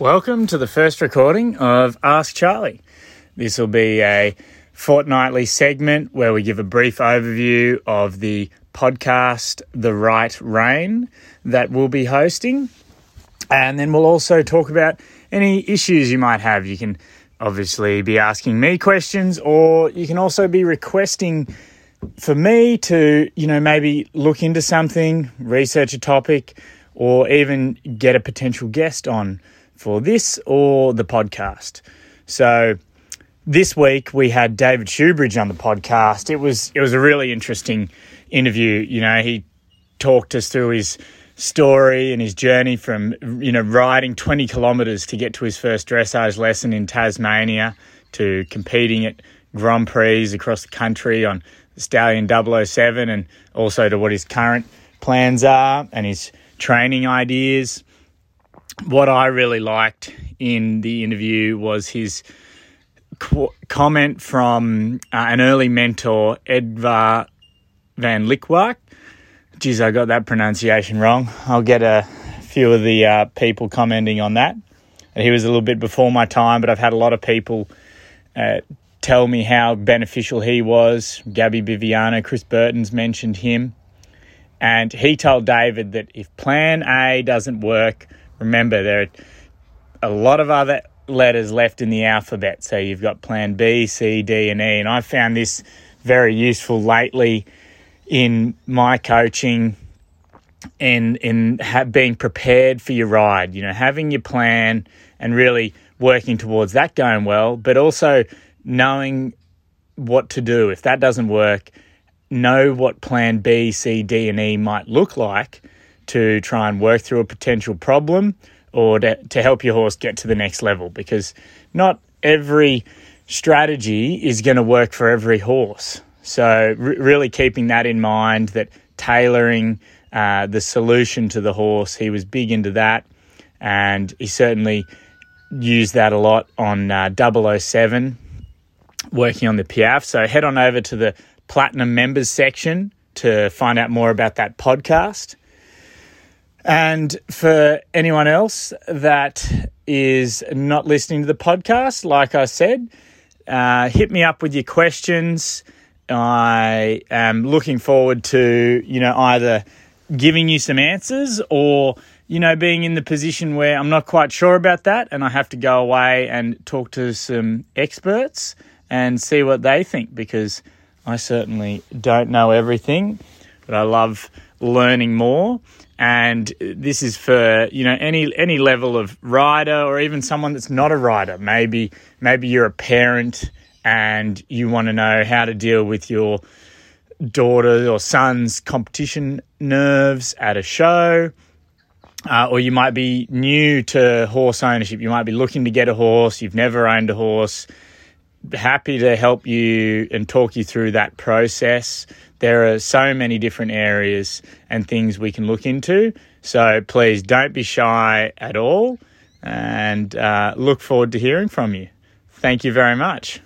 Welcome to the first recording of Ask Charlie. This will be a fortnightly segment where we give a brief overview of the podcast The Right Rein, that we'll be hosting. And then we'll also talk about any issues you might have. You can obviously be asking me questions, or you can also be requesting for me to, you know, maybe look into something, research a topic, or even get a potential guest on for this or the podcast. So this week we had David Shoobridge on the podcast. It was it was a really interesting interview. You know, he talked us through his story and his journey from you know riding 20 kilometers to get to his first dressage lesson in Tasmania to competing at Grand Prix across the country on Stallion 007 and also to what his current plans are and his training ideas what I really liked in the interview was his qu- comment from uh, an early mentor, Edvar van Likwak. Geez, I got that pronunciation wrong. I'll get a few of the uh, people commenting on that. And he was a little bit before my time, but I've had a lot of people uh, tell me how beneficial he was. Gabby Biviano, Chris Burton's mentioned him. And he told David that if plan A doesn't work, Remember, there are a lot of other letters left in the alphabet. So you've got plan B, C, D, and E. And I found this very useful lately in my coaching and in ha- being prepared for your ride. You know, having your plan and really working towards that going well, but also knowing what to do. If that doesn't work, know what plan B, C, D, and E might look like to try and work through a potential problem or to, to help your horse get to the next level because not every strategy is going to work for every horse. So, really keeping that in mind that tailoring uh, the solution to the horse, he was big into that. And he certainly used that a lot on uh, 007, working on the Piaffe. So, head on over to the Platinum members section to find out more about that podcast. And for anyone else that is not listening to the podcast, like I said, uh, hit me up with your questions. I am looking forward to, you know, either giving you some answers or, you know, being in the position where I'm not quite sure about that and I have to go away and talk to some experts and see what they think because I certainly don't know everything, but I love learning more. And this is for you know any any level of rider or even someone that's not a rider. Maybe maybe you're a parent and you want to know how to deal with your daughter or son's competition nerves at a show. Uh, or you might be new to horse ownership. You might be looking to get a horse. You've never owned a horse happy to help you and talk you through that process there are so many different areas and things we can look into. So please don't be shy at all and uh, look forward to hearing from you. Thank you very much.